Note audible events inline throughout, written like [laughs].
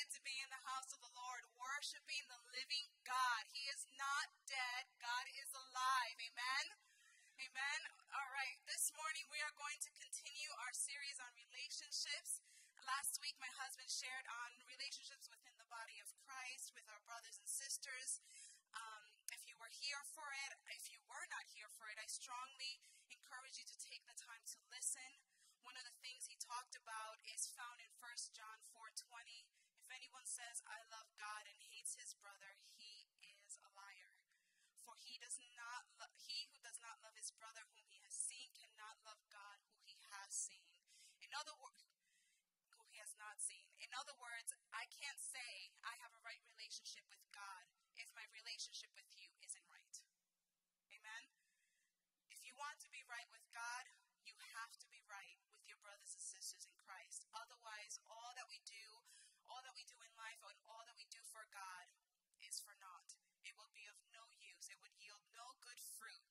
excited to be in the house of the Lord, worshiping the living God. He is not dead, God is alive. Amen. Amen. All right, this morning we are going to continue our series on relationships. Last week, my husband shared on relationships within the body of Christ with our brothers and sisters. Um, if you were here for it, if you were not here for it, I strongly encourage you to take the time to listen. One of the things he talked about is found in 1 John 4:20. Anyone says, "I love God" and hates his brother, he is a liar. For he does not lo- he who does not love his brother whom he has seen cannot love God who he has seen. In other words, who he has not seen. In other words, I can't say I have a right relationship with God if my relationship with you isn't right. Amen. If you want to be right with God, you have to be right with your brothers and sisters in Christ. Otherwise, all that we do, all that we do in life, and all that we do for God is for naught. It will be of no use. It would yield no good fruit,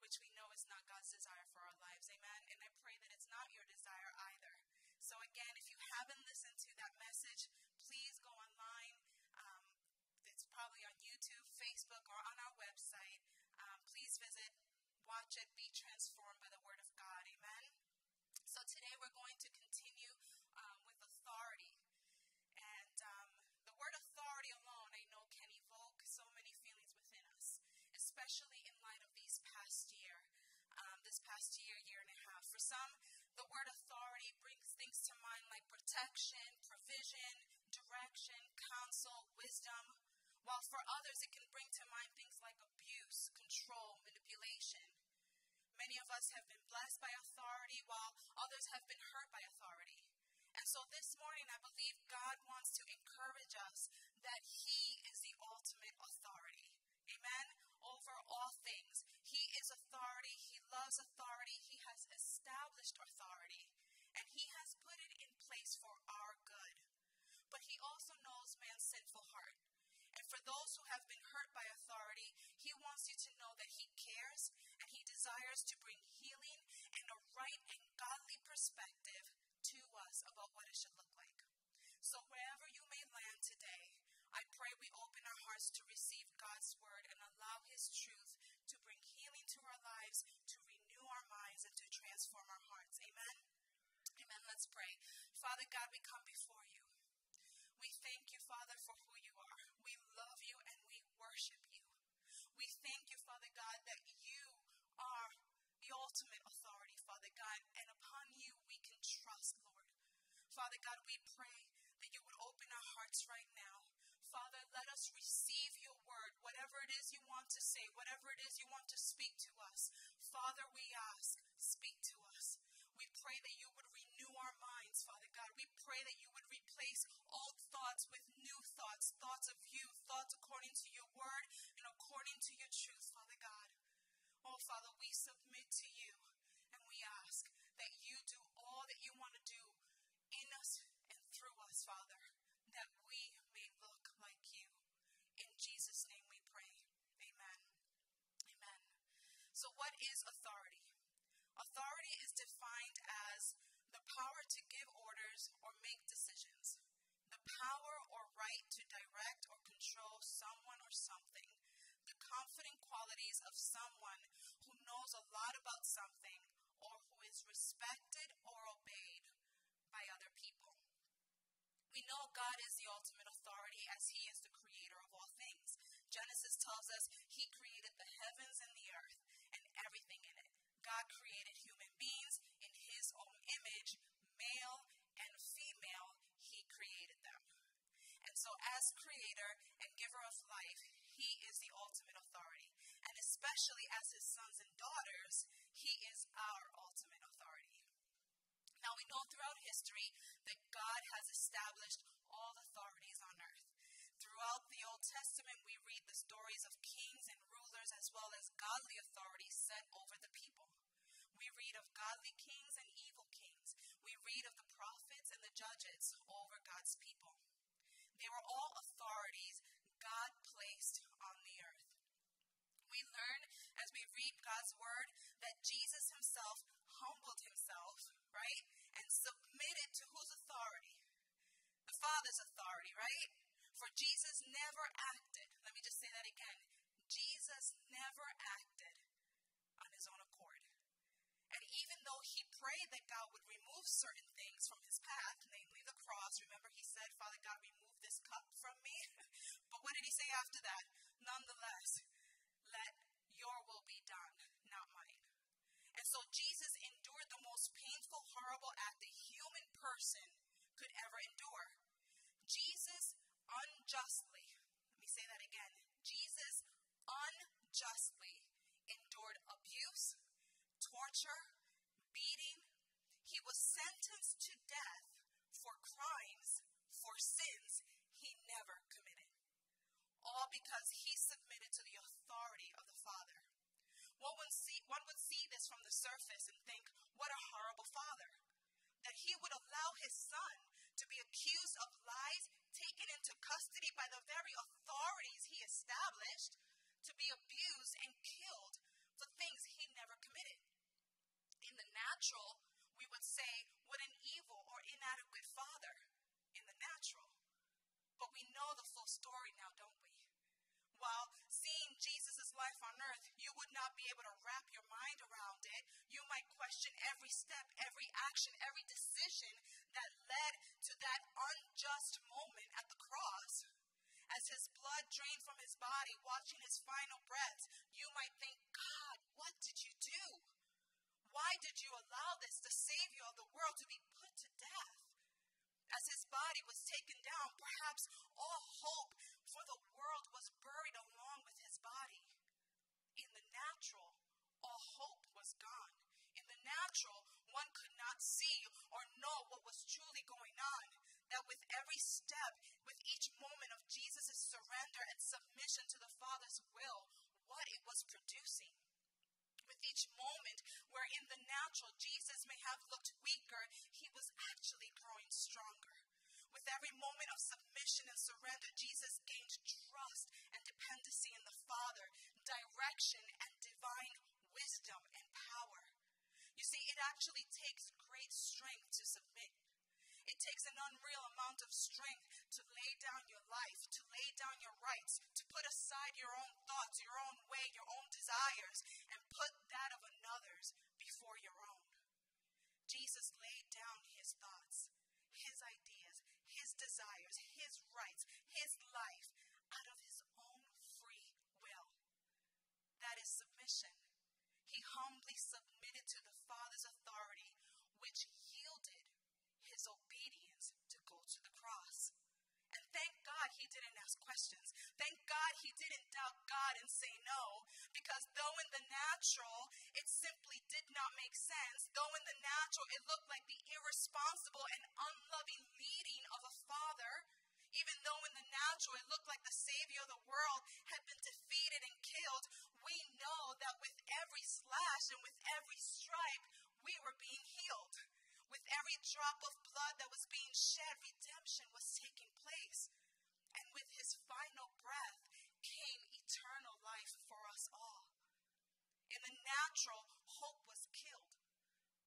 which we know is not God's desire for our lives. Amen. And I pray that it's not your desire either. So, again, if you haven't listened to that message, please go online. Um, it's probably on YouTube, Facebook, or on our website. Um, please visit, watch it, be transformed by the Word of God. Amen. So, today we're going to continue um, with authority. And um, the word authority alone, I know, can evoke so many feelings within us, especially in light of these past year, um, this past year, year and a half. For some, the word authority brings things to mind like protection, provision, direction, counsel, wisdom, while for others, it can bring to mind things like abuse, control, manipulation. Of us have been blessed by authority, while others have been hurt by authority. And so this morning, I believe God wants to encourage us that He is the ultimate authority. Amen. Over all things. He is authority. He loves authority. He has established authority. And He has put it in place for our good. But He also knows man's sinful heart. And for those who have been hurt by authority, He wants you to know that He cares and He desires to perspective to us about what it should look like. So, wherever you may land today, I pray we open our hearts to receive God's word and allow His truth to bring healing to our lives, to renew our minds, and to transform our hearts. Amen. Amen. Let's pray. Father God, we come before you. We thank you, Father, for who you are. We love you and we worship you. We thank you, Father God, that you are the ultimate authority, Father God, and upon you we can trust, Lord. Father God, we pray that you would open our hearts right now. Father, let us receive your word, whatever it is you want to say, whatever it is you want to speak to us. Father, we ask, speak to us. We pray that you would renew our minds, Father God. We pray that you would replace old thoughts with new thoughts, thoughts of you, thoughts according to your word and according to your truth, Father God. Oh, Father, we submit to you and we ask that you do all that you want to do in us and through us, Father, that we may look like you. In Jesus' name we pray. Amen. Amen. So, what is authority? Authority is defined as the power to give orders or make decisions, the power or right to direct or control someone or something, the confident qualities of someone who knows a lot about something or who is respected or obeyed by other people. We know God is the ultimate authority as He is the creator of all things. Genesis tells us He created the heavens and the earth and everything in it. God created human beings in His own image, male and female, He created them. And so, as creator and giver of life, He is the ultimate authority. And especially as His sons and daughters, He is our ultimate authority. Now, we know throughout history that God has established all authorities on earth. Throughout the Old Testament, we read the stories of kings and rulers as well as godly authorities set over the people. We read of godly kings and evil kings. We read of the prophets and the judges over God's people. They were all authorities God placed on the earth. We learn as we read God's word that Jesus himself humbled himself, right? And submitted to whose authority? even though he prayed that God would remove certain things from his path, namely the cross, remember he said, Father God, remove this cup from me? but what did he say after that? Nonetheless, let your will be done, not mine. And so Jesus endured the most painful, horrible act a human person could ever endure. Jesus unjustly, let me say that again, Jesus unjustly endured abuse, torture, beating. He was sentenced to death for crimes, for sins he never committed. All because he submitted to the authority of the Father. One would, see, one would see this from the surface and think, what a horrible father. That he would allow his son to be accused of lies, taken into custody by the very authorities he established, to be abused and killed for things he never committed. In the natural, we would say, what an evil or inadequate father. In the natural. But we know the full story now, don't we? While not be able to wrap your mind around it. You might question every step, every action, every decision that led to that unjust moment at the cross. As his blood drained from his body, watching his final breaths, you might think, God, what did you do? Why did you allow this, the Savior of the world, to be put to death? As his body was taken down, perhaps all hope for the world was buried along with his body. In the natural, all hope was gone. In the natural, one could not see or know what was truly going on. That with every step, with each moment of Jesus' surrender and submission to the Father's will, what it was producing with each moment where in the natural Jesus may have looked weaker, he was actually growing stronger. With every moment of submission and surrender, Jesus gained trust and dependency in the Father, direction and divine wisdom and power. You see, it actually takes great strength to submit. It takes an unreal amount of strength to lay down your life, to lay down your rights, to put aside your own thoughts, your own way, your own desires, and put that of another's before your own. Jesus laid down his thoughts, his ideas, his desires, his rights, his life out of his own free will. That is submission. He humbly submitted to the Father's authority, which yielded his obedience to go to the cross. And thank God he didn't ask questions. Thank God he didn't doubt God and say no. Because though in the natural it simply did not make sense, though in the natural it looked like the irresponsible and unloving leading of a father, even though in the natural it looked like the Savior of the world had been defeated and killed, we know that with every slash and with every stripe, we were being healed. With every drop of blood that was being shed, redemption was taking place. And with his final breath came eternal life for us all. In the natural, hope was killed,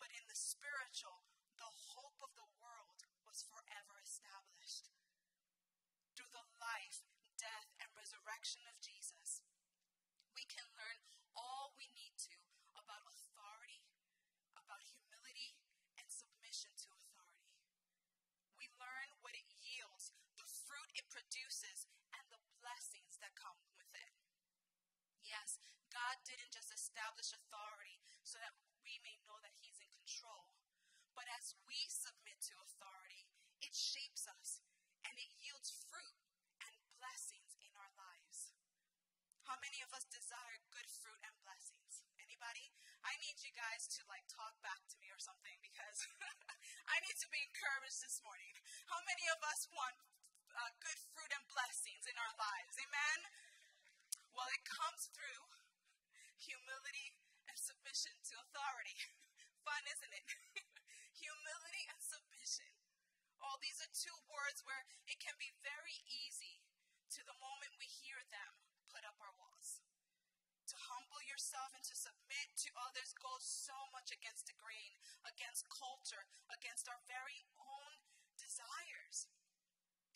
but in the spiritual, the hope of the world was forever established. Through the life, death, and resurrection of Jesus, we can learn all we need to about authority, about humility, submission to authority. We learn what it yields, the fruit it produces, and the blessings that come with it. Yes, God didn't just establish authority so that we may know that He's in control. But as we submit to authority, it shapes us and it yields fruit and blessings in our lives. How many of us desire good fruit and blessings? Anybody? I need you guys to like talk back to me or something because I need to be encouraged this morning. How many of us want uh, good fruit and blessings in our lives? Amen? Well, it comes through humility and submission to authority. Fun, isn't it? humility and submission. All oh, these are two words where it can be very easy to the moment we hear them put up our walls. To humble yourself and to submit to others goes so much against the grain, against culture, against our very own desires.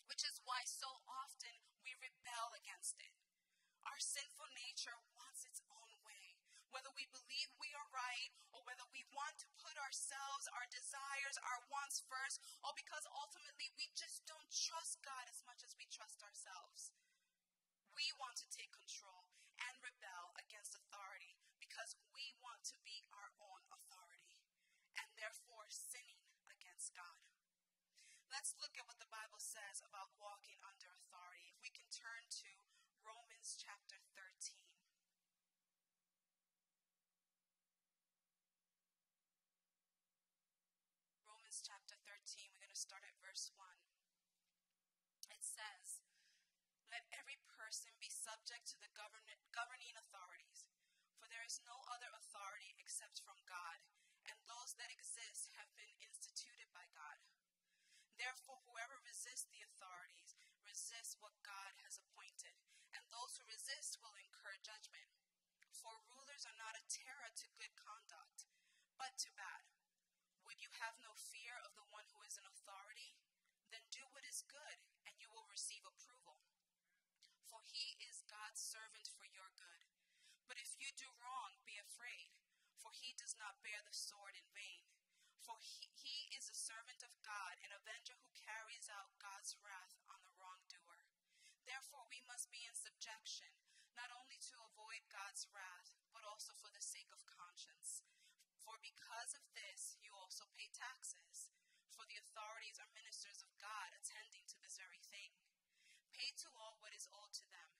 Which is why so often we rebel against it. Our sinful nature wants its own way. Whether we believe we are right or whether we want to ourselves, our desires, our wants first, or because ultimately we just don't trust God as much as we trust ourselves. We want to take control and rebel against authority because we want to be our own authority and therefore sinning against God. Let's look at what the Bible says about walking under 13, we're going to start at verse 1. It says, Let every person be subject to the governing authorities, for there is no other authority except from God, and those that exist have been instituted by God. Therefore, whoever resists the authorities resists what God has appointed, and those who resist will incur judgment. For rulers are not a terror to good conduct, but to bad. Would you have no fear of the one who is in authority? Then do what is good, and you will receive approval. For he is God's servant for your good. But if you do wrong, be afraid, for he does not bear the sword in vain. For he, he is a servant of God, an avenger who carries out God's wrath on the wrongdoer. Therefore, we must be in subjection, not only to avoid God's wrath, but also for the sake of conscience. For because of this, you also pay taxes. For the authorities are ministers of God, attending to this very thing. Pay to all what is owed to them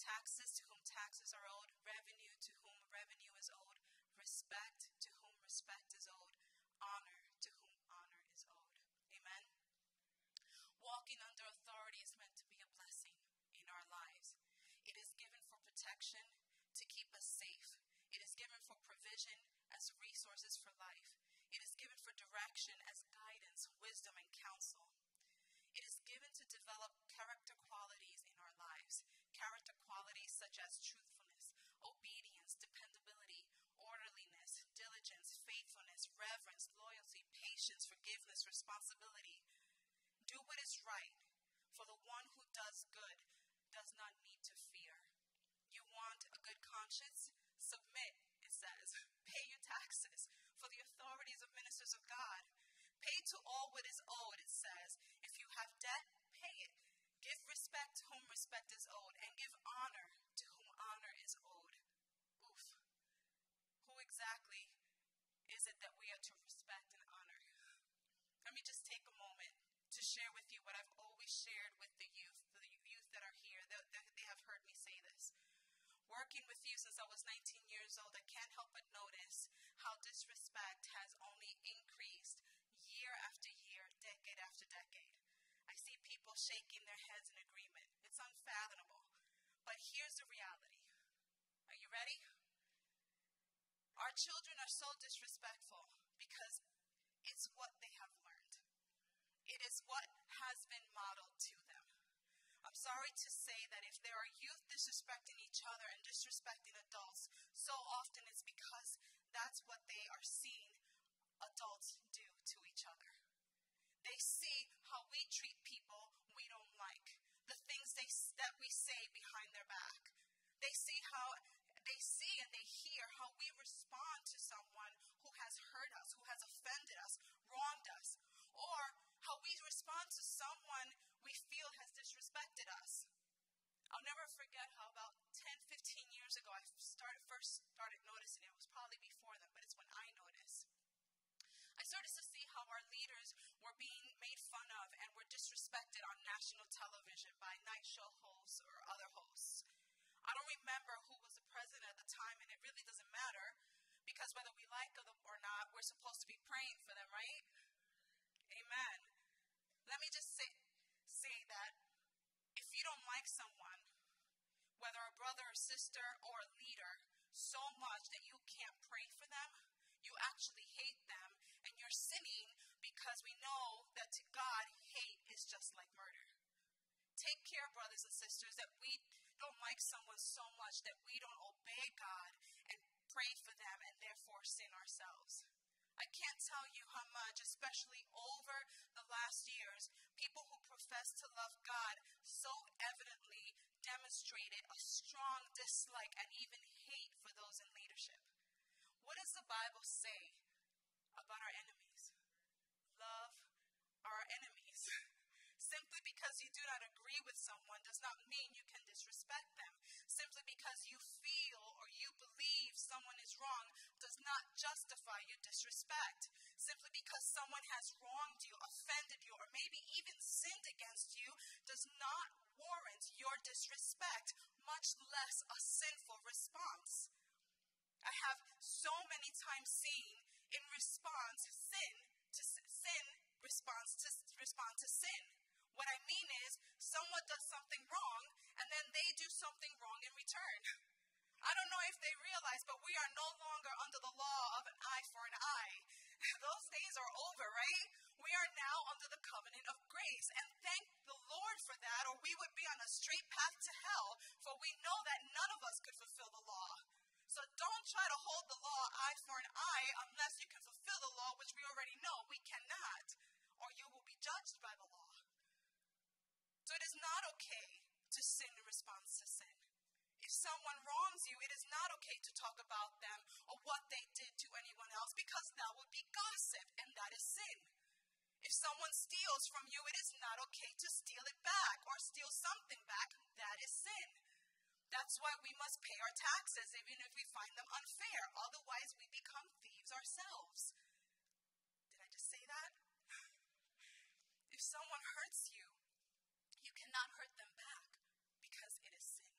taxes to whom taxes are owed, revenue to whom revenue is owed, respect to whom respect is owed, honor to whom honor is owed. Amen. Walking under authority is meant to be a blessing in our lives. It is given for protection to keep us safe. It is given for provision as resources for life. It is given for direction as guidance, wisdom, and counsel. It is given to develop character qualities in our lives. Character qualities such as truthfulness, obedience, dependability, orderliness, diligence, faithfulness, reverence, loyalty, patience, forgiveness, responsibility. Do what is right, for the one who does good does not need to fear. You want a good conscience? Submit it says. Pay your taxes, for the authorities of ministers of God. Pay to all what is owed, it says. If you have debt, pay it. Give respect to whom respect is owed, and give honor to whom honor is owed. Oof. Who exactly is it that we are to respect and honor? Let me just take a moment to share with you what I've always shared with the youth, the youth that are here. They, they have heard me say this working with you since I was 19 years old, I can't help but notice how disrespect has only increased year after year, decade after decade. I see people shaking their heads in agreement. It's unfathomable. But here's the reality. Are you ready? Our children are so disrespectful because it's what they have learned. It is what has been modeled to them. I'm sorry to say that if there are youth disrespecting each other and disrespecting adults, so often it's because that's what they are seeing adults each other. They see how we treat people we don't like, the things they, that we say behind their back. They see how they see and they hear how we respond to someone who has hurt us, who has offended us, wronged us, or how we respond to someone we feel has disrespected us. I'll never forget how about 10, 15 years ago I started first started noticing it. Was probably before then, but it's when I noticed. I started to see how our leaders were being made fun of and were disrespected on national television by night show hosts or other hosts. I don't remember who was the president at the time, and it really doesn't matter because whether we like them or not, we're supposed to be praying for them, right? Amen. Let me just say, say that if you don't like someone, whether a brother or sister or a leader, so much that you can't pray for them, you actually hate them, you're sinning because we know that to God, hate is just like murder. Take care, brothers and sisters, that we don't like someone so much that we don't obey God and pray for them and therefore sin ourselves. I can't tell you how much, especially over the last years, people who profess to love God so evidently demonstrated a strong dislike and even hate for those in leadership. What does the Bible say about our enemies? Love our enemies. [laughs] Simply because you do not agree with someone does not mean you can disrespect them. Simply because you feel or you believe someone is wrong does not justify your disrespect. Simply because someone has wronged you, offended you, or maybe even sinned against you does not warrant your disrespect, much less a sinful response. I have so many times seen in response sin to sin response to respond to sin. What I mean is someone does something wrong and then they do something wrong in return. [laughs] I don't know if they realize, but we are no longer under the law of an eye for an eye. [laughs] Those days are over, right? We are now under the covenant of grace. And thank the Lord for that, or we would be on a straight path to hell, for we know that none of us could fulfill the law. So don't try to hold the law eye for an eye unless you can fulfill the law, which we already know we cannot, or you will be judged by the law. So it is not okay to sin in response to sin. If someone wrongs you, it is not okay to talk about them or what they did to anyone else because that would be gossip and that is sin. If someone steals from you, it is not okay to steal it back or steal something back. That is sin. That's why we must pay our taxes even if we find them unfair. Otherwise, we become thieves ourselves. Did I just say that? [sighs] If someone hurts you, you cannot hurt them back because it is sin.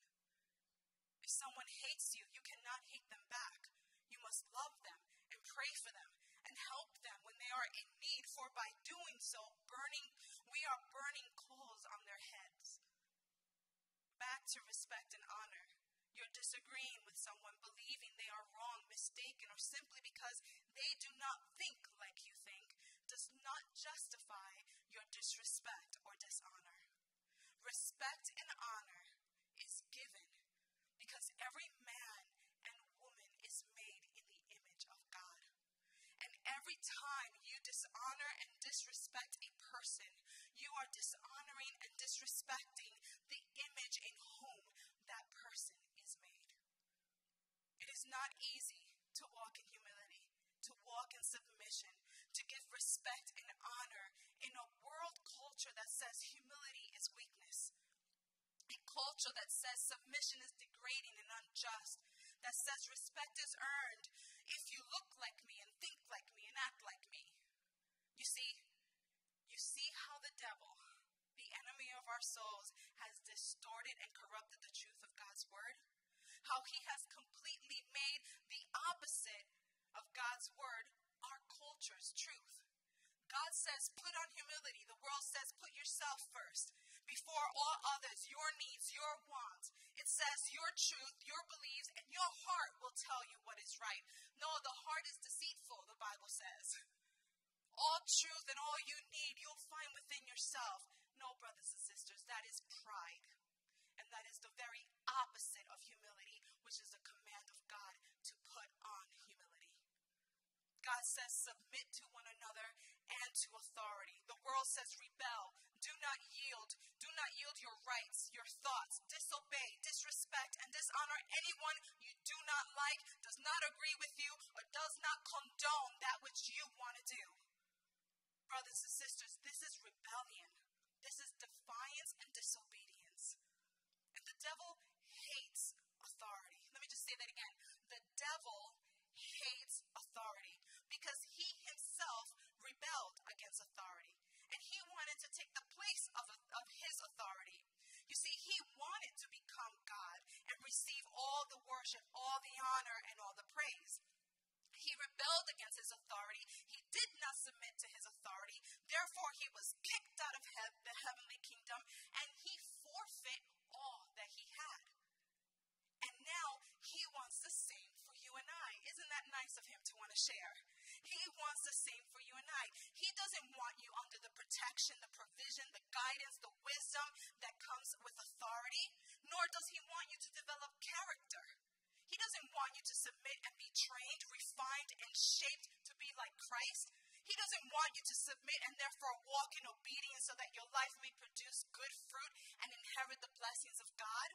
If someone hates you, you cannot hate them back. You must love them and pray for them and help them when they are in need, for by doing so, burning we are burning coals on their heads. Back to respect and honor. Disagreeing with someone, believing they are wrong, mistaken, or simply because they do not think like you think, does not justify your disrespect or dishonor. Respect and honor is given because every man and woman is made in the image of God. And every time you dishonor and disrespect a person, you are dishonoring and disrespecting the image in whom that person is made. It is not easy to walk in humility, to walk in submission, to give respect and honor in a world culture that says humility is weakness a culture that says submission is degrading and unjust, that says respect is earned if you look like me and think like me and act like me. You see, you see how the devil, the enemy of our souls, has distorted and corrupted the truth of God's word? How he has completely made the opposite of God's word our culture's truth. God says, put on humility. The world says, put yourself first before all others, your needs, your wants. It says your truth, your beliefs, and your heart will tell you what is right. No, the heart is deceitful, the Bible says. All truth and all you need, you'll find within yourself. No, brothers and sisters, that is pride. That is the very opposite of humility, which is a command of God to put on humility. God says, submit to one another and to authority. The world says, rebel, do not yield, do not yield your rights, your thoughts, disobey, disrespect, and dishonor anyone you do not like, does not agree with you, or does not condone that which you want to do. Brothers and sisters, this is rebellion. This is defiance and disobedience. Devil hates authority. Let me just say that again. The devil hates authority because he himself rebelled against authority. And he wanted to take the place of, of his authority. You see, he wanted to become God and receive all the worship, all the honor, and all the praise. He rebelled against his authority. He did not submit to his authority. Therefore, he was kicked out of he- the heavenly kingdom and he forfeit all that he had. And now he wants the same for you and I. Isn't that of him to want to share? He wants the same for you and I. He doesn't want you under the protection, the provision, the guidance, the wisdom that comes with authority, nor does he want you to develop character. He doesn't want you to submit and be trained, refined, and shaped to be like Christ. He doesn't want you to submit and therefore walk in obedience so that your life may produce good fruit and inherit the blessings of God.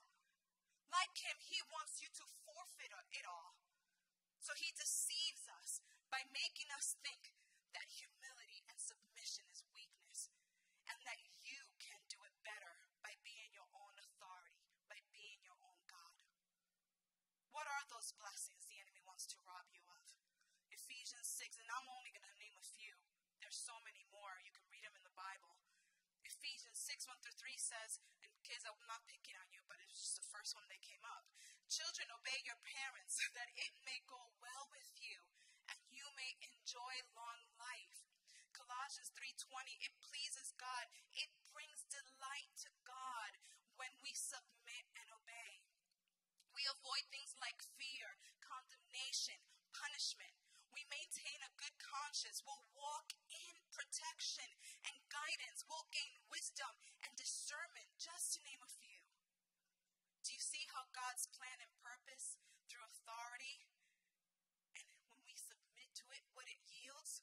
Like him, he wants you to forfeit it all. So he deceives us by making us think that humility and submission is weakness and that you can do it better by being your own authority, by being your own God. What are those blessings the enemy wants to rob you of? Ephesians 6, and I'm only going to name a few. There's so many more. You can read them in the Bible. Ephesians 6, 1 through 3 says, and kids, I'm not picking on you, but it's just the first one that came up. Children, obey your parents that it may go well with you and you may enjoy long life. Colossians 3:20 it pleases God. It brings delight to God when we submit and obey. We avoid things like fear, condemnation, punishment. We maintain a good conscience. We'll walk in protection and guidance. We'll gain wisdom and discernment, just to name a few. Do you see how God's plan and purpose through authority and when we submit to it, what it yields?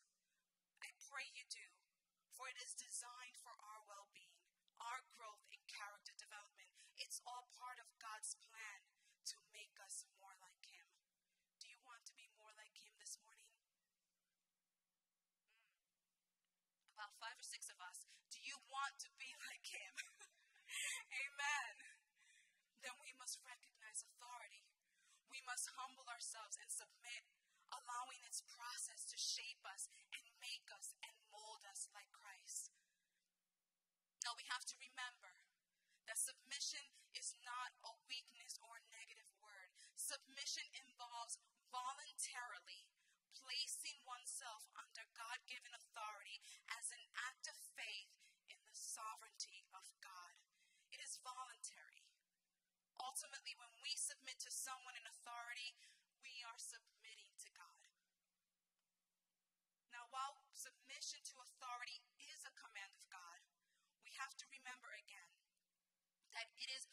I pray you do, for it is designed for our well being, our growth in character development. It's all part of God's plan to make us more like Him. Do you want to be more like Him this morning? Mm. About five or six of us. Do you want to be [laughs] like Him? Amen. Then we must recognize authority. We must humble ourselves and submit, allowing its process to shape us and make us and mold us like Christ. Now we have to remember that submission is not a weakness or a negative word. Submission involves voluntarily placing oneself under God given authority as an act of faith in the sovereignty of God. It is voluntary. Ultimately, when we submit to someone in authority, we are submitting to God. Now, while submission to authority is a command of God, we have to remember again that it is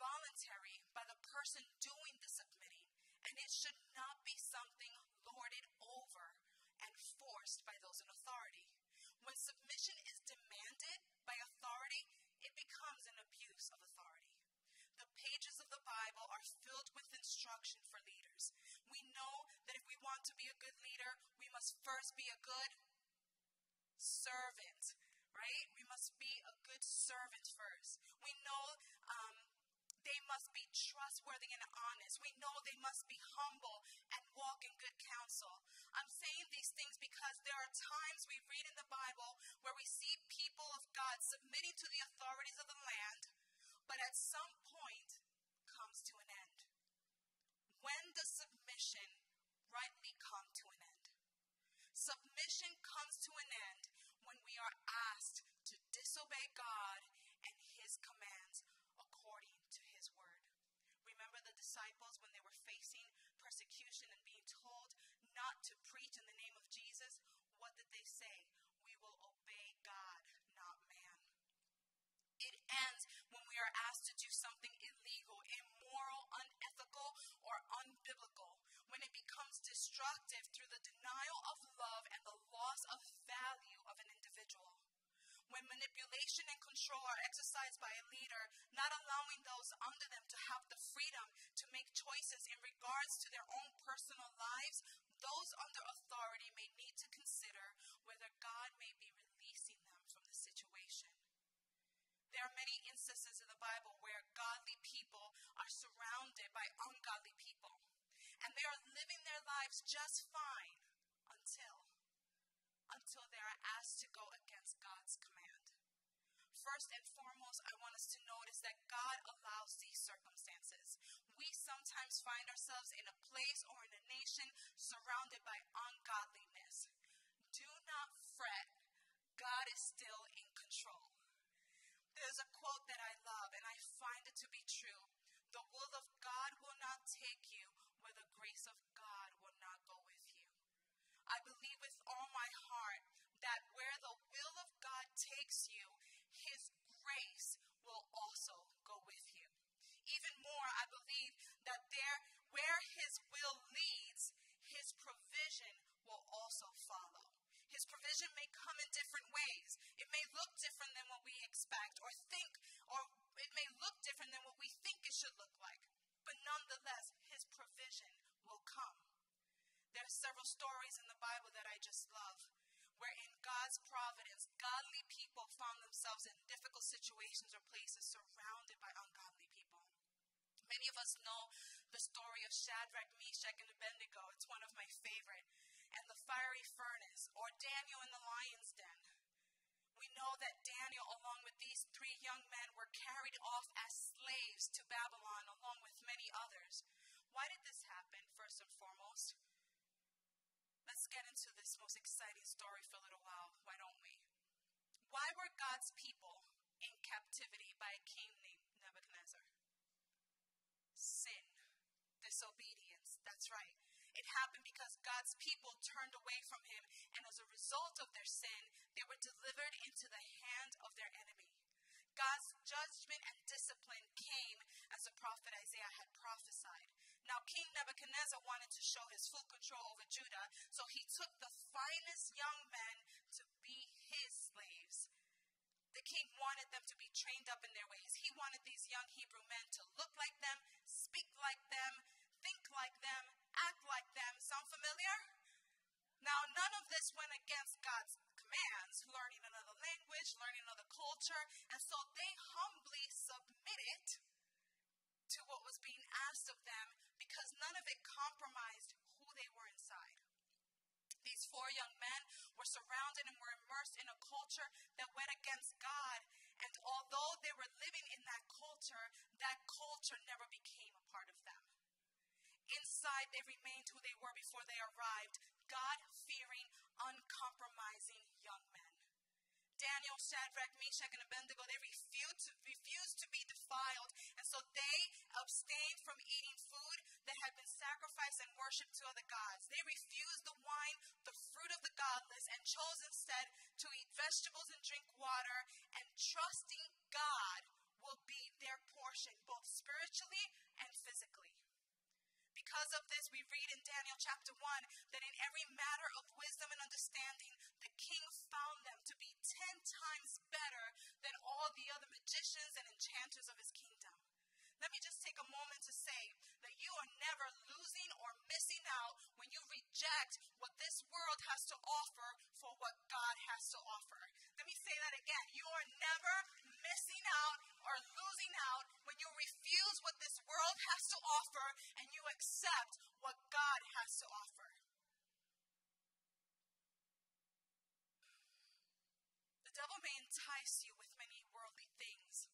voluntary by the person doing the submitting, and it should not be something lorded over and forced by those in authority. When submission is demanded by authority, it becomes an abuse of authority. The pages of the Bible are filled with instruction for leaders. We know that if we want to be a good leader, we must first be a good servant right? We must be a good servant first. We know um, they must be trustworthy and honest. We know they must be humble and walk in good counsel. I'm saying these things because there are times we read in the Bible where we see people of God submitting to the authorities of the land, but at some point comes to an end. When does submission rightly come to an end? Submission comes to an end when we are asked to disobey God and His commands according to His word. Remember the disciples when they were facing persecution and being told not to preach in the name of Jesus? What did they say? We will obey God, not man. It ends when we are asked to do something illegal, immoral, unethical, or unbiblical, when it becomes destructive through the denial of love and the loss of value of an individual. When manipulation and control are exercised by a leader, not allowing those under them to have the freedom to make choices in regards to their own personal lives, those under authority may need to consider whether God may be releasing them from the situation. There are many instances in the Bible where godly people are surrounded by ungodly people, and they are living their lives just fine until until they are asked to go against God's command. First and foremost, I want us to notice that God allows these circumstances. We sometimes find ourselves in a place or in a nation surrounded by ungodliness. Do not fret, God is still in control. There's a quote that I love, and I find it to be true. The will of God will not take you where the grace of God will not go with you. I believe with all my heart that where the will of God takes you, His grace will also go with you. Even more, I believe that there, where His will leads, His provision will also follow. His provision may come in different ways. It may look different than what we expect or think, or it may look different than what we think it should look like. But nonetheless, His provision will come. There are several stories in the Bible that I just love, where in God's providence, godly people found themselves in difficult situations or places surrounded by ungodly people. Many of us know the story of Shadrach, Meshach, and Abednego. It's one of my favorite in the fiery furnace or Daniel in the lion's den. We know that Daniel, along with these three young men, were carried off as slaves to Babylon, along with many others. Why did this happen, first and foremost? Let's get into this most exciting story for a little while, why don't we? Why were God's people in captivity by a king named Nebuchadnezzar? Sin, disobedience, that's right. It happened because God's people turned away from him, and as a result of their sin, they were delivered into the hand of their enemy. God's judgment and discipline came as the prophet Isaiah had prophesied. Now, King Nebuchadnezzar wanted to show his full control over Judah, so he took the finest young men to be his slaves. The king wanted them to be trained up in their ways. He wanted these young Hebrew men to look like them, speak like them, think like them, act like them. Sound familiar? Now, none of this went against God's commands, learning another language, learning another culture, and so they humbly submitted to what was being asked of them because none of it compromised who they were inside. These four young men were surrounded and were immersed in a culture that went against God. And although they were living in that culture, that culture never became a part of them. Inside, they remained who they were before they arrived God fearing, uncompromising young men. Daniel, Shadrach, Meshach, and Abednego, they refused to, refused to be defiled, and so they abstained from eating food that had been sacrificed and worshipped to other gods. They refused the wine, the fruit of the godless, and chose instead to eat vegetables and drink water, and trusting God will be their portion, both spiritually and physically. Because of this, we read in Daniel chapter 1 that in every matter of wisdom and understanding, the king found them to be ten times better than all the other magicians and enchanters of his kingdom. Let me just take a moment to say that you are never losing or missing out when you reject what this world has to offer for what God has to offer. Let me say that again. You are never missing out or losing out when you refuse what this world has to offer and you accept what God has to offer. The devil may entice you with many worldly things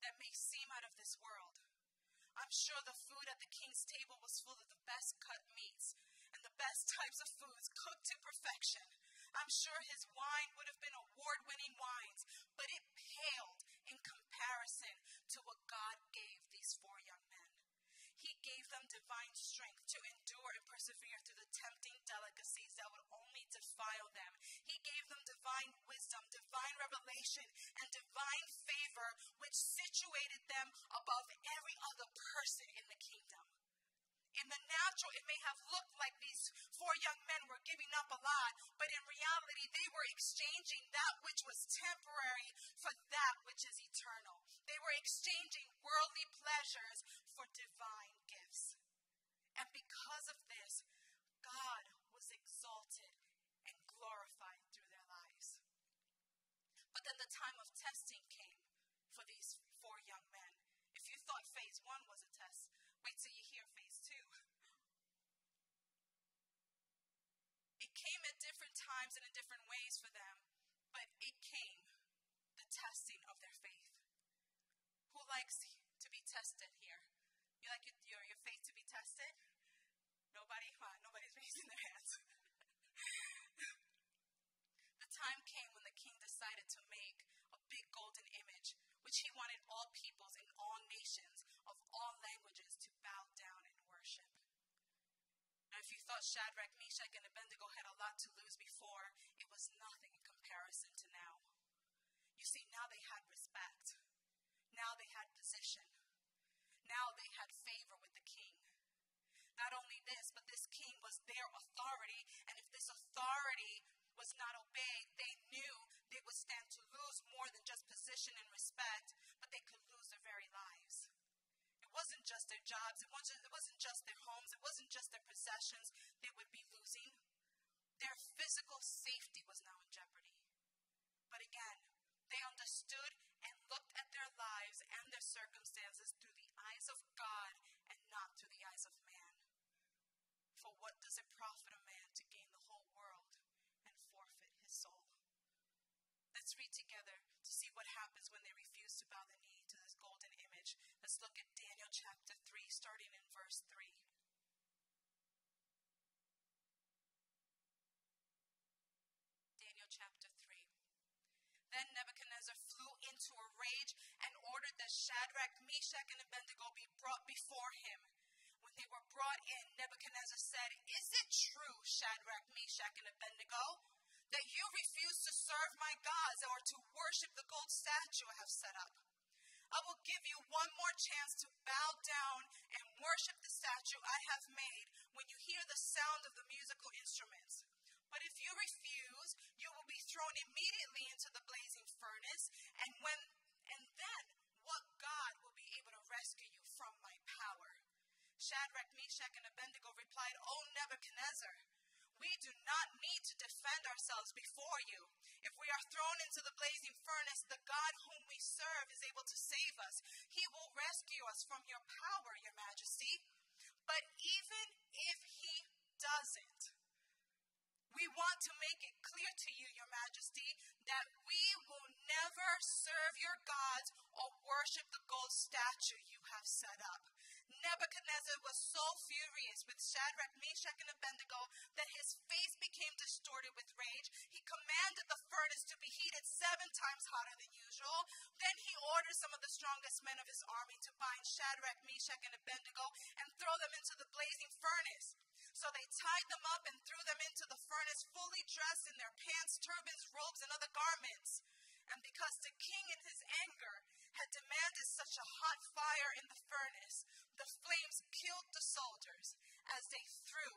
that may seem out of this world. I'm sure the food at the king's table was full of the best cut meats and the best types of foods cooked to perfection. I'm sure his wine would have been award winning wines, but it paled in comparison to what God gave these four young men. He gave them divine strength to endure and persevere through the tempting delicacies that would only defile them. He gave them divine wisdom, divine revelation, and divine favor, which situated them above every other person in the kingdom. In the natural, it may have looked like these four young men exchanging that which was temporary for that which is eternal. They were exchanging worldly pleasures for divine gifts. And because of this, God was exalted and glorified through their lives. But then the time of testing came for these four young men. If you thought phase one was a test, Wait till you hear phase two. It came at different times and in different ways for them, but it came the testing of their faith. Who likes to be tested here? You like your, your faith to be tested? Nobody? nobody's [laughs] raising their hands. the time came when the king decided to make a big golden image which he wanted all peoples and all nations of all languages to bow down and worship. Now, if you thought Shadrach, Meshach, and Abednego had a lot to lose before, it was nothing in comparison to now. You see, now they had respect. Now they had position. Now they had favor with the king. Not only this, but this king was their authority, and if this authority was not obeyed, they knew they would stand to lose more than just position and respect, but they could lose their very lives. It wasn't just their jobs, it wasn't, it wasn't just their homes, it wasn't just their possessions they would be losing. Their physical safety was now in jeopardy. But again, they understood and looked at their lives and their circumstances through the eyes of God and not through the eyes of man. For what does it profit a man to gain the whole world and forfeit his soul. Let's read together to see what happens when they refuse to bow the knee to this golden image. Let's look at Daniel chapter 3, starting in verse 3. chapter 3. Then Nebuchadnezzar flew into a rage and ordered that Shadrach, Meshach, and Abednego be brought before him. When they were brought in, Nebuchadnezzar said, Is it true, Shadrach, Meshach, and Abednego, that you refuse to serve my gods or to worship the gold statue I have set up? I will give you one more chance to bow down and worship the statue I have made when you hear the sound of the musical instruments. But if you refuse, you will be thrown immediately into the blazing furnace, and when and then what God will be able to rescue you from my power? Shadrach, Meshach, and Abednego replied, O Nebuchadnezzar, we do not need to defend ourselves before you. If we are thrown into the blazing furnace, the God whom we serve is able to save us. He will rescue us from your power, your majesty. But even if he doesn't, we want to make it clear to you, Your Majesty, that we will never serve your gods or worship the gold statue you have set up. Nebuchadnezzar was so furious with Shadrach, Meshach, and Abednego that his face became distorted with rage. He commanded the furnace to be heated seven times hotter than usual. Then he ordered some of the strongest men of his army to bind Shadrach, Meshach, and Abednego and throw them into the blazing furnace. So they tied them up and threw them into the furnace, fully dressed in their pants, turbans, robes, and other garments. And because the king, in his anger, had demanded such a hot fire in the furnace, the flames killed the soldiers as they threw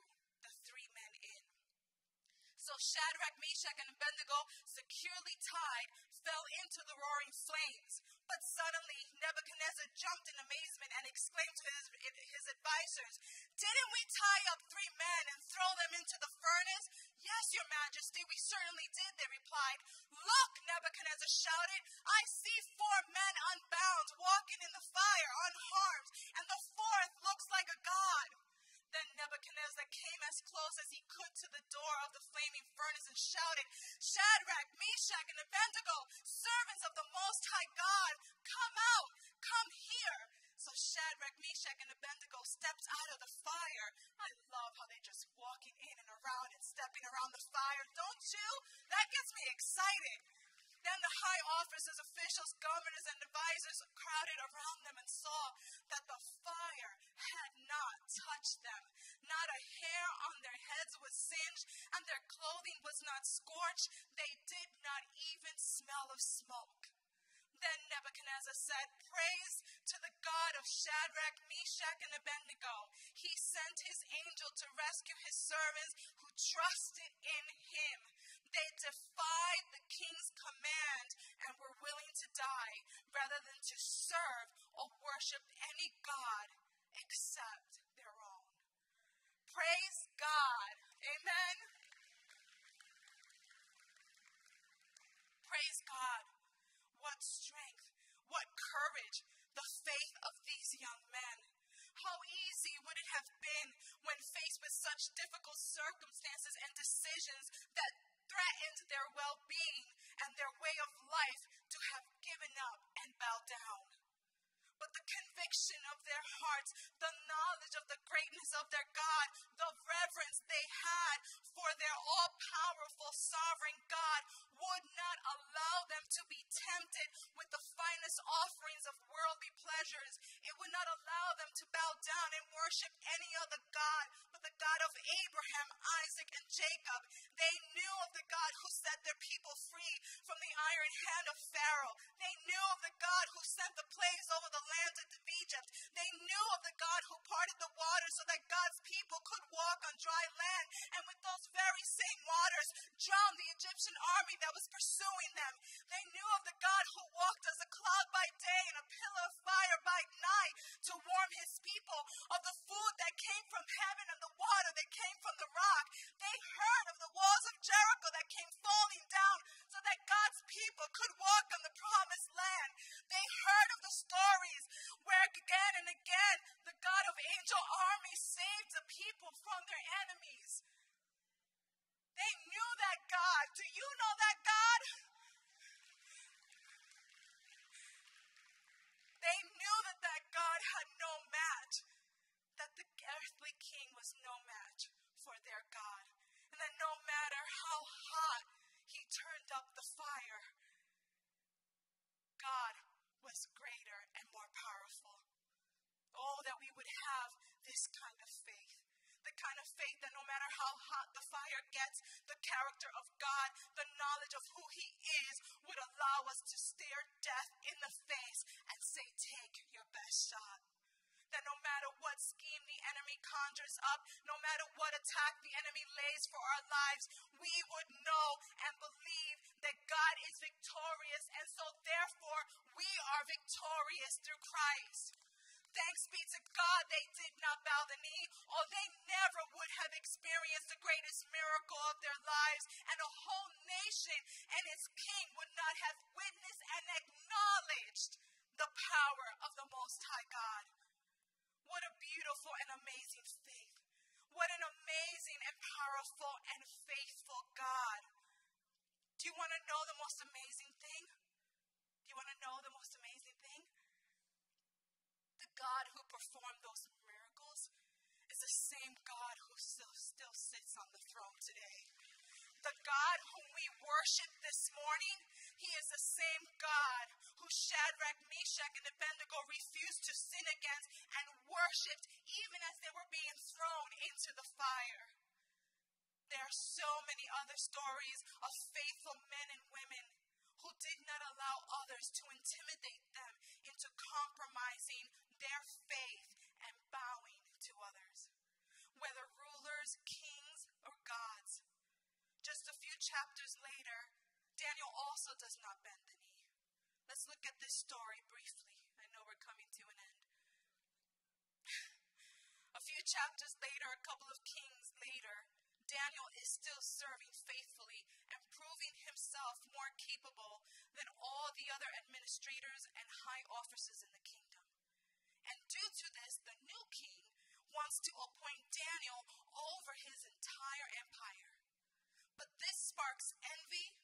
So Shadrach, Meshach, and Abednego, securely tied, fell into the roaring flames. But suddenly Nebuchadnezzar jumped in amazement and exclaimed to his, his advisors, Didn't we tie up three men and throw them into the furnace? Yes, your majesty, we certainly did, they replied. Look, Nebuchadnezzar shouted, I see four men unbound walking in the fire unharmed, and the fourth looks like a god. Then Nebuchadnezzar came as close as he could to the door of the flaming furnace and shouted, Shadrach, Meshach, and Abednego, servants of the Most High God, come out, come here. So Shadrach, Meshach, and Abednego stepped out of the fire. I love how they're just walking in and around and stepping around the fire, don't you? That gets me excited. Then the high officers, officials, governors, and advisors crowded around them and saw that the fire had not touched them. Not a hair on their heads was singed, and their clothing was not scorched. They did not even smell of smoke. Then Nebuchadnezzar said, Praise to the God of Shadrach, Meshach, and Abednego. He sent his angel to rescue his servants who trusted in him. Even as they were being thrown into the fire. There are so many other stories of faithful men and women who did not allow others to intimidate them into compromising their faith and bowing to others. Whether rulers, kings, or gods, just a few chapters later, Daniel also does not bend the knee. Let's look at this story briefly. I know we're coming to an end. Few chapters later, a couple of kings later, Daniel is still serving faithfully and proving himself more capable than all the other administrators and high officers in the kingdom. And due to this, the new king wants to appoint Daniel over his entire empire. But this sparks envy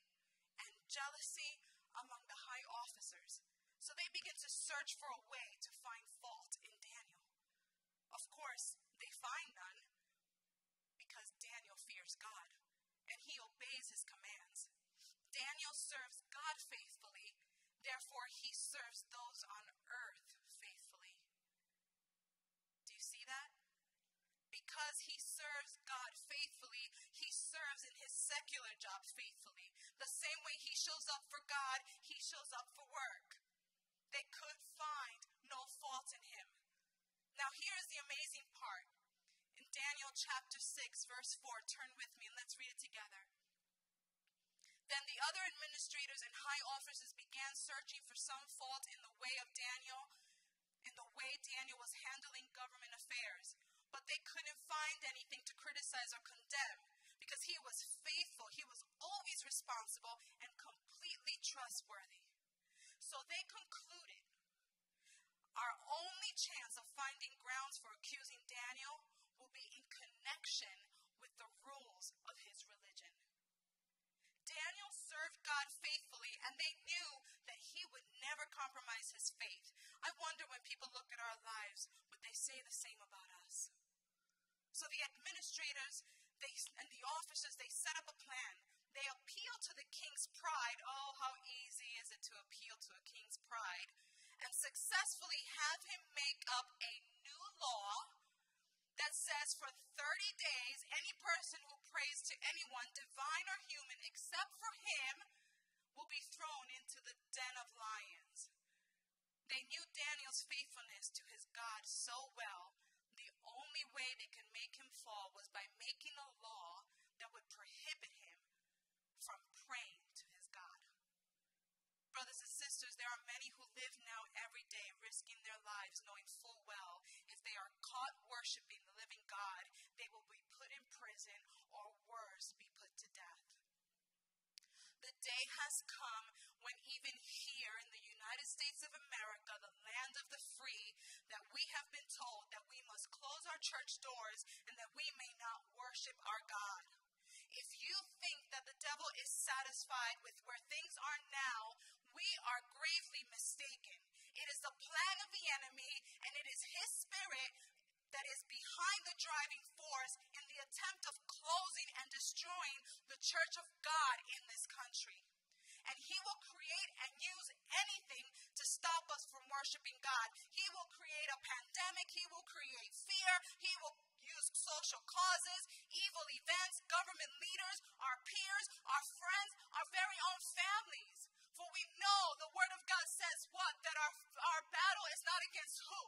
and jealousy among the high officers. So they begin to search for a way to find fault in. Of course, they find none because Daniel fears God and he obeys his commands. Daniel serves God faithfully, therefore, he serves those on earth faithfully. Do you see that? because he serves God faithfully, he serves in his secular job faithfully. The same way he shows up for God, he shows up for work. They could find no fault in Now, here's the amazing part. In Daniel chapter 6, verse 4, turn with me and let's read it together. Then the other administrators and high officers began searching for some fault in the way of Daniel, in the way Daniel was handling government affairs but they couldn't find anything to criticize or condemn because he was faithful, he was always responsible, and completely trustworthy. So they concluded our only chance of finding grounds for accusing Daniel will be in connection with the rules of his religion. Daniel served God faithfully, and they knew that he would never compromise his faith. I wonder when people look at our lives, would they say the same about us? So the administrators they, and the officers, they set up a plan. They appeal to the king's pride. Oh, how easy is it to appeal to a king's pride? And successfully have him make up a new law that says for 30 days, any person who prays to anyone, divine or human, except for him, will be thrown into the den of lions. They knew Daniel's faithfulness to his God so well the only way they could make him fall was by making a law that would prohibit him from praying to his God. Brothers sisters, there are many who live now every day risking their lives, knowing full well if they are caught worshiping the living God, they will be put in prison or worse, be put to death. The day has come when even here in the United States of America, the land of the free, that we have been told that we must close our church doors and that we may not worship our God. If you think that the devil is satisfied with where things are now, we are gravely mistaken. It is the plan of the enemy, and it is his spirit that is behind the driving force in the attempt of closing and destroying the church of God in this country. and he will create and use anything to stop us from worshiping God. He will create a pandemic, he will create fear, he will use social causes, evil events, government leaders, our peers, our friends, our very own families. For we know the Word of God says what? That our, our battle is not against who?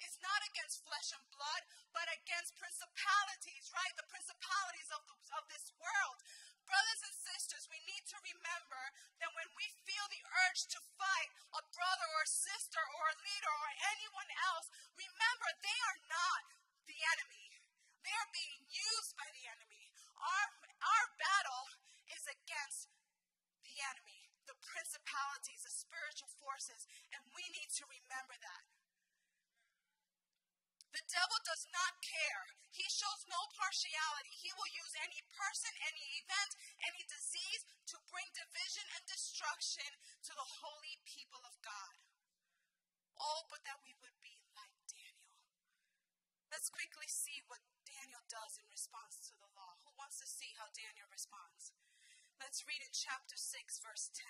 It's not against flesh and blood, but against principalities, right? The principalities of, the, of this world. Brothers and sisters, we need to remember that when we feel the urge to fight a brother or sister or a leader or anyone else, remember they are not the enemy. They are being used by the enemy. Our, our battle is against the enemy, the principalities, the spiritual forces, and we need to remember that. The devil does not care. He shows no partiality. He will use any person, any event, any disease to bring division and destruction to the holy people of God. All but that we would be like Daniel. Let's quickly see what Daniel does in response to the law. Who wants to see how Daniel responds? Let's read in chapter 6, verse 10.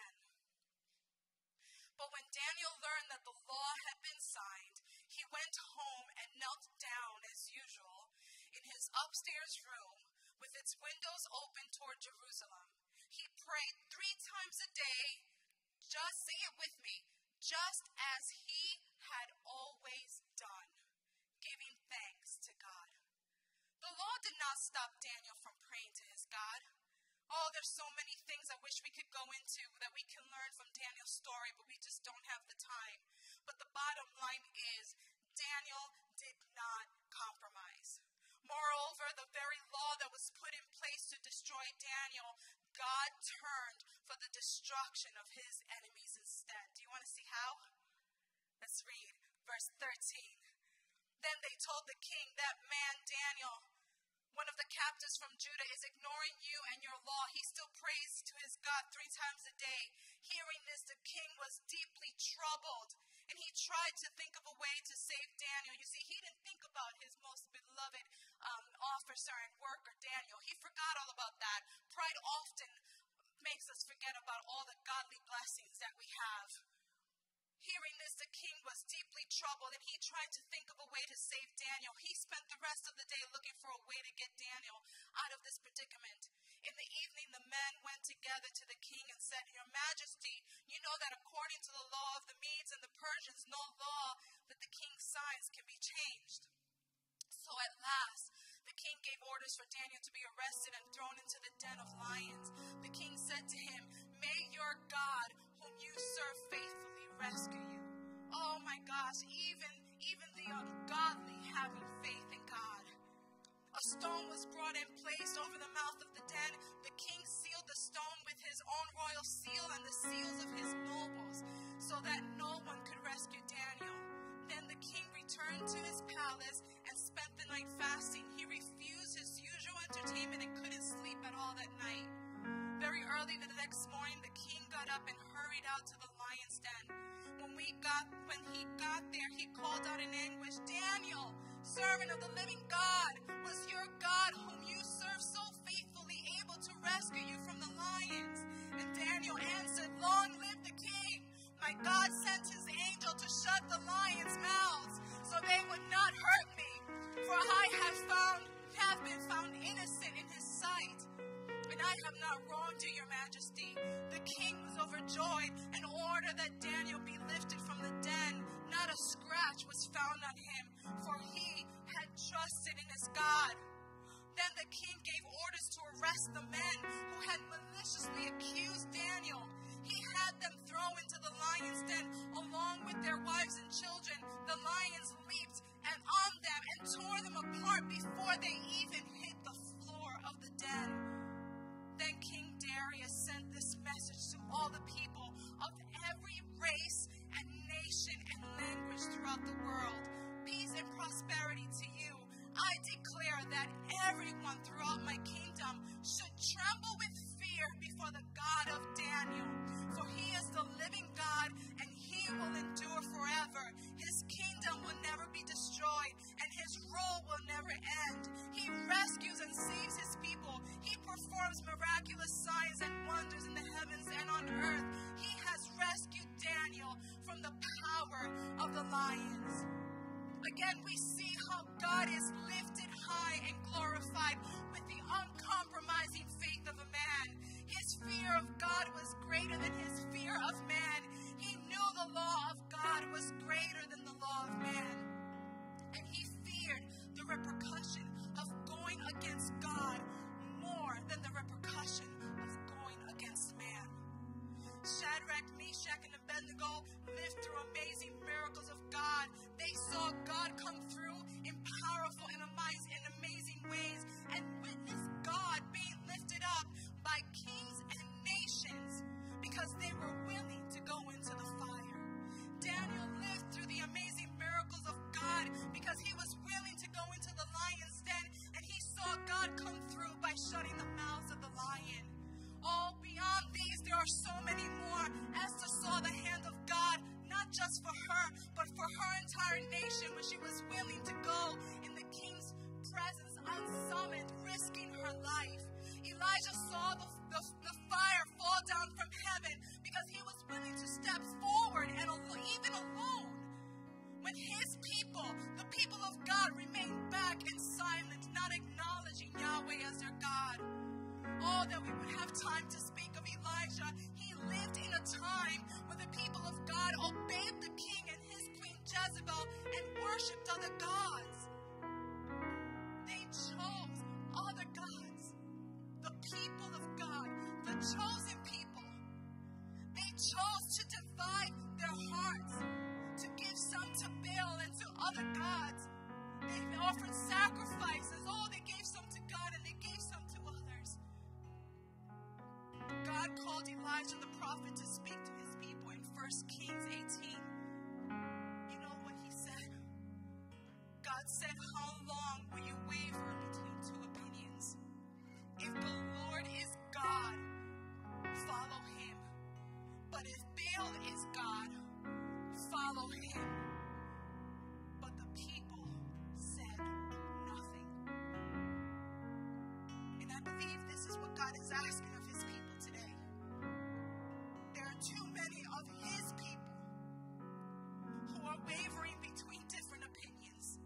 But when Daniel learned that the law had been signed, he went home and knelt down as usual in his upstairs room with its windows open toward Jerusalem. He prayed three times a day, just say it with me, just as he had always done, giving thanks to God. The law did not stop Daniel from praying to his God. Oh, there's so many things I wish we could go into that we can learn from Daniel's story, but we just don't have the time. But the bottom line is Daniel did not compromise. Moreover, the very law that was put in place to destroy Daniel, God turned for the destruction of his enemies instead. Do you want to see how? Let's read verse 13. Then they told the king, That man, Daniel, one of the captives from Judah is ignoring you and your law. He still prays to his God three times a day. Hearing this, the king was deeply troubled, and he tried to think of a way to save Daniel. You see, he didn't think about his most beloved um, officer and worker, Daniel. He forgot all about that. Pride often makes us forget about all the godly blessings that we have. Hearing this, the king was deeply troubled and he tried to think of a way to save Daniel. He spent the rest of the day looking for a way to get Daniel out of this predicament. In the evening, the men went together to the king and said, Your Majesty, you know that according to the law of the Medes and the Persians, no law that the king's signs can be changed. So at last, the king gave orders for Daniel to be arrested and thrown into the den of lions. The king said to him, May your God, whom you serve faithfully, rescue you. Oh my gosh, even even the ungodly having faith in God. A stone was brought and placed over the mouth of the den. The king sealed the stone with his own royal seal and the seals of his nobles, so that no one could rescue Daniel. Then the king returned to his palace and spent the night fasting. He refused his usual entertainment and couldn't sleep at all that night. Very early the next morning, the king got up and hurried out to the den. When we got when he got there, he called out in anguish, Daniel, servant of the living God, was your God whom you serve so faithfully able to rescue you from the lions? And Daniel answered, Long live the king. My God sent his angel to shut the lions' mouths so they would not hurt me. For I have found have been found innocent in his sight I have not wronged you, your majesty. The king was overjoyed and ordered that Daniel be lifted from the den. Not a scratch was found on him, for he had trusted in his God. Then the king gave orders to arrest the men who had maliciously accused Daniel. He had them thrown into the lion's den along with their wives and children. The lions leaped and on them and tore them apart before they even hit the floor of the den. Then King Darius sent this message to all the people of every race and nation and language throughout the world. Peace and prosperity to you. I declare that everyone throughout my kingdom should tremble with fear before the God of Daniel, for he is the living God and he will endure forever. His kingdom will never be destroyed and his rule will never end. He rescues and saves his performs miraculous signs and wonders in the heavens and on earth. He has rescued Daniel from the power of the lions. Again, we see how God is lifted high and glorified with the uncompromising faith of a man. His fear of God was greater than his fear of man. He knew the law of God was greater than the law of man. And he feared the repercussion of going against God Abednego lived through amazing miracles of God. They saw God come through in powerful and amazing ways and witnessed God being lifted up by kings and nations because they were willing to go into the fire. Daniel lived through the amazing miracles of God because he was willing to go into the lion's den and he saw God come beyond these, there are so many more. Esther saw the hand of God not just for her, but for her entire nation when she was willing to go in the king's presence unsummoned, risking her life. Elijah saw the, the, the fire fall down from heaven because he was willing to step forward and even alone. When his people, the people of God, remained back in silence, not acknowledging Yahweh as their God. Oh, that we would have time to speak of Elijah. Elijah the prophet to speak to his people in 1 Kings 18. You know what he said? God said, How long will you waver between two opinions? If the Lord is God, follow him. But if Baal is God, follow him. But the people said nothing. And I believe this is what God is asking are too many of his people who are wavering between different opinions.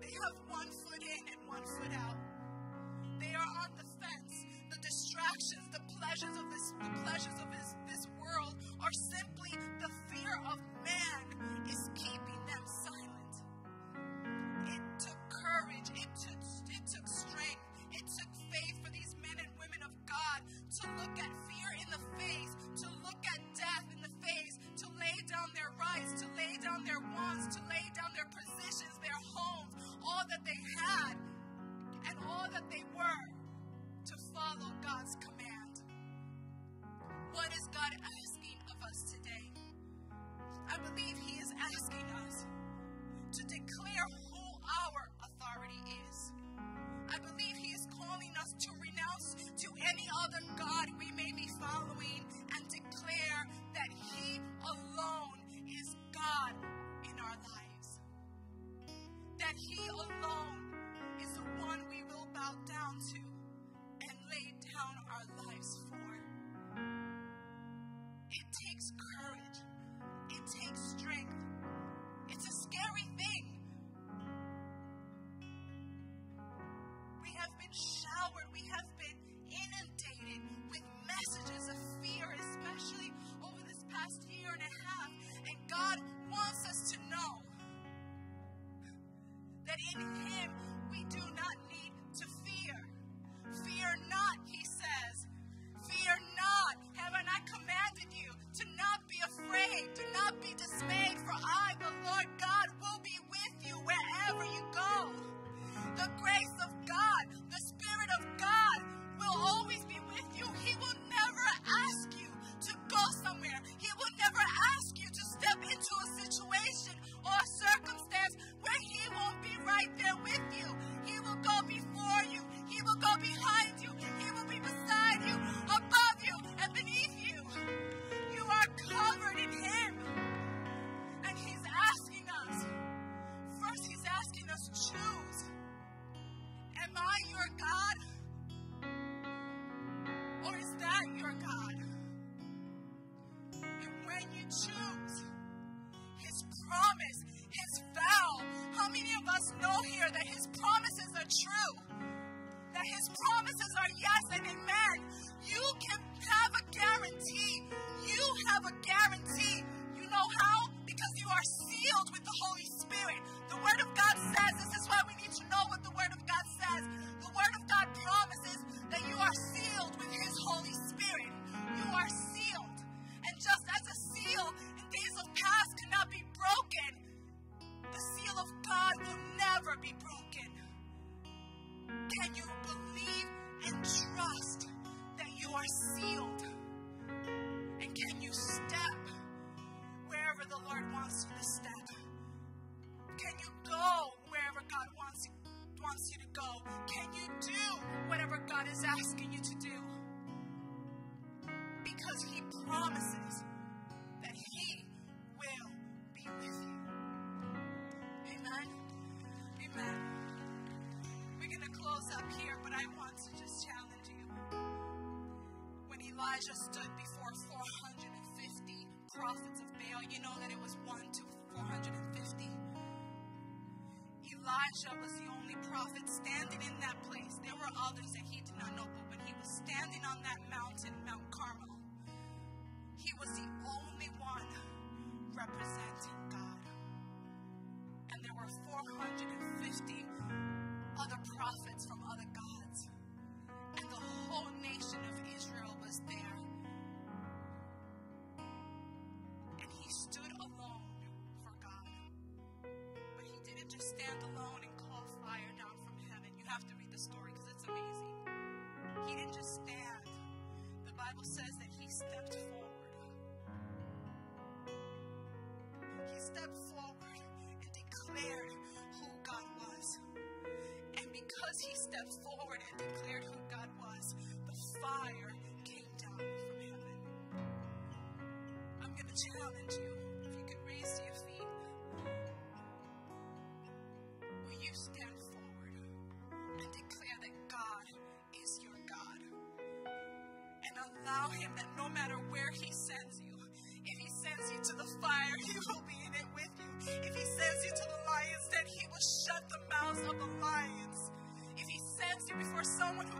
They have one foot in and one foot out. They are on the fence. The distractions, the pleasures of this, the pleasures of that in Him many of us know here that His promises are true? That His promises are yes Elijah stood before 450 prophets of Baal, you know that it was 1 to 450. Elijah was the only prophet standing in that place. There were others that he did not know, but when he was standing on that mountain, Mount Carmel, he was the only one representing God. And there were 450 other prophets from other gods. And the whole nation of was there. And he stood alone for God. But he didn't just stand alone and call fire down from heaven. You have to read the story because it's amazing. He didn't just stand. The Bible says that he stepped forward. He stepped forward and declared who God was. And because he stepped forward and declared who challenge you. If you could raise to your feet, will you stand forward and declare that God is your God? And allow Him that no matter where He sends you, if He sends you to the fire, He will be in it with you. If He sends you to the lion's den, He will shut the mouths of the lions. If He sends you before someone who